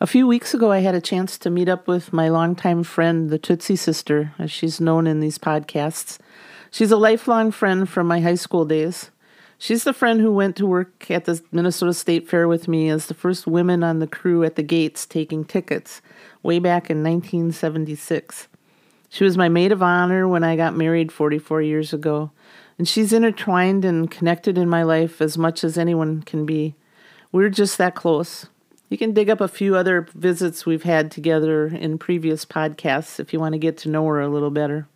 A few weeks ago, I had a chance to meet up with my longtime friend, the Tootsie Sister, as she's known in these podcasts. She's a lifelong friend from my high school days. She's the friend who went to work at the Minnesota State Fair with me as the first women on the crew at the gates taking tickets way back in 1976. She was my maid of honor when I got married 44 years ago, and she's intertwined and connected in my life as much as anyone can be. We're just that close. You can dig up a few other visits we've had together in previous podcasts if you want to get to know her a little better.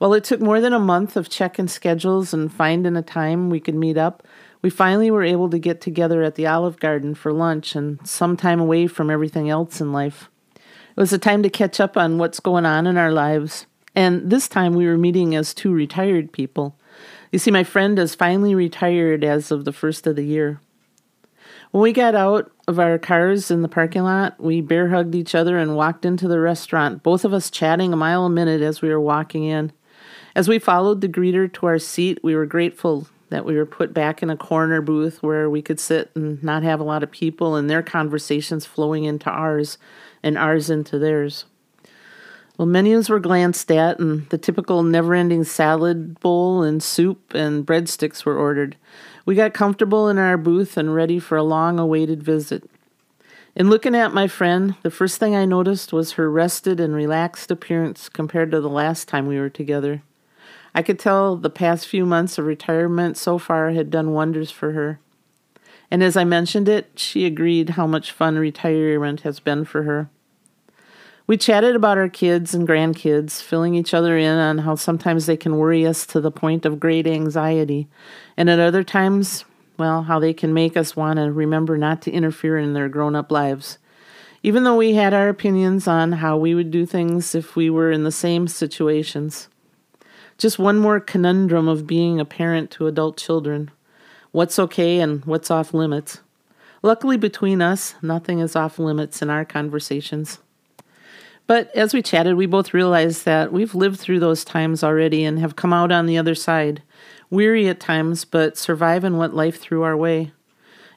Well, it took more than a month of checking schedules and finding a time we could meet up. We finally were able to get together at the Olive Garden for lunch and some time away from everything else in life. It was a time to catch up on what's going on in our lives. And this time we were meeting as two retired people. You see, my friend is finally retired as of the first of the year. When we got out of our cars in the parking lot, we bear hugged each other and walked into the restaurant, both of us chatting a mile a minute as we were walking in. As we followed the greeter to our seat, we were grateful that we were put back in a corner booth where we could sit and not have a lot of people and their conversations flowing into ours and ours into theirs. Well, menus were glanced at, and the typical never ending salad bowl and soup and breadsticks were ordered. We got comfortable in our booth and ready for a long awaited visit. In looking at my friend, the first thing I noticed was her rested and relaxed appearance compared to the last time we were together. I could tell the past few months of retirement so far had done wonders for her. And as I mentioned it, she agreed how much fun retirement has been for her. We chatted about our kids and grandkids, filling each other in on how sometimes they can worry us to the point of great anxiety, and at other times, well, how they can make us want to remember not to interfere in their grown up lives. Even though we had our opinions on how we would do things if we were in the same situations. Just one more conundrum of being a parent to adult children. What's okay and what's off limits? Luckily, between us, nothing is off limits in our conversations. But as we chatted, we both realized that we've lived through those times already and have come out on the other side, weary at times, but surviving what life threw our way.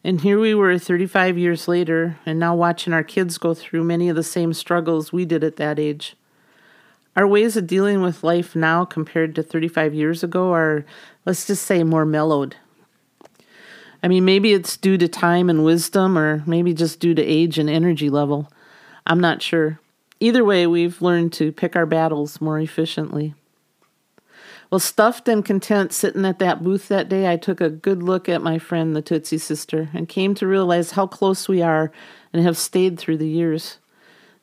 And here we were 35 years later, and now watching our kids go through many of the same struggles we did at that age. Our ways of dealing with life now compared to 35 years ago are, let's just say, more mellowed. I mean, maybe it's due to time and wisdom, or maybe just due to age and energy level. I'm not sure. Either way, we've learned to pick our battles more efficiently. Well, stuffed and content sitting at that booth that day, I took a good look at my friend, the Tootsie Sister, and came to realize how close we are and have stayed through the years.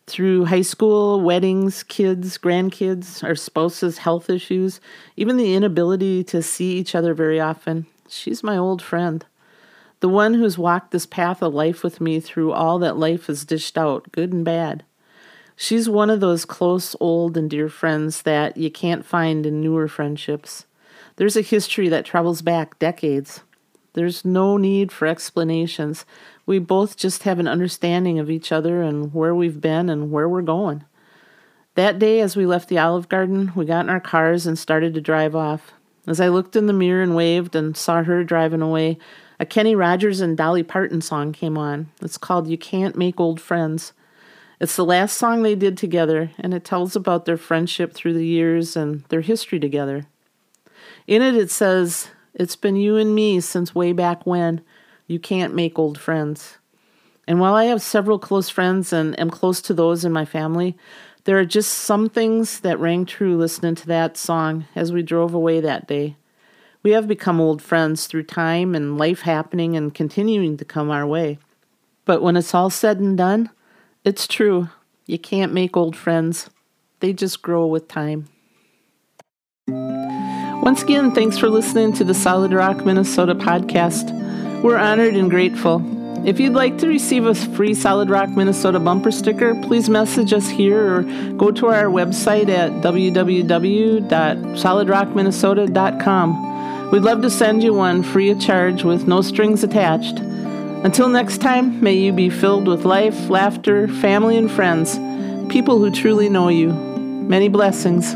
Through high school, weddings, kids, grandkids, our spouses' health issues, even the inability to see each other very often, she's my old friend. The one who's walked this path of life with me through all that life has dished out, good and bad. She's one of those close, old, and dear friends that you can't find in newer friendships. There's a history that travels back decades. There's no need for explanations. We both just have an understanding of each other and where we've been and where we're going. That day, as we left the Olive Garden, we got in our cars and started to drive off. As I looked in the mirror and waved and saw her driving away, a Kenny Rogers and Dolly Parton song came on. It's called You Can't Make Old Friends. It's the last song they did together, and it tells about their friendship through the years and their history together. In it, it says, It's been you and me since way back when. You can't make old friends. And while I have several close friends and am close to those in my family, there are just some things that rang true listening to that song as we drove away that day. We have become old friends through time and life happening and continuing to come our way. But when it's all said and done, it's true. You can't make old friends, they just grow with time. Once again, thanks for listening to the Solid Rock Minnesota podcast. We're honored and grateful. If you'd like to receive a free Solid Rock Minnesota bumper sticker, please message us here or go to our website at www.solidrockminnesota.com. We'd love to send you one free of charge with no strings attached. Until next time, may you be filled with life, laughter, family, and friends, people who truly know you. Many blessings.